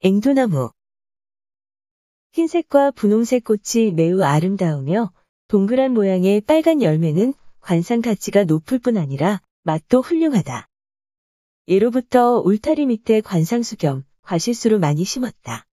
앵두나무 흰색과 분홍색 꽃이 매우 아름다우며 동그란 모양의 빨간 열매는 관상 가치가 높을 뿐 아니라 맛도 훌륭하다. 예로부터 울타리 밑에 관상수 겸 과실수로 많이 심었다.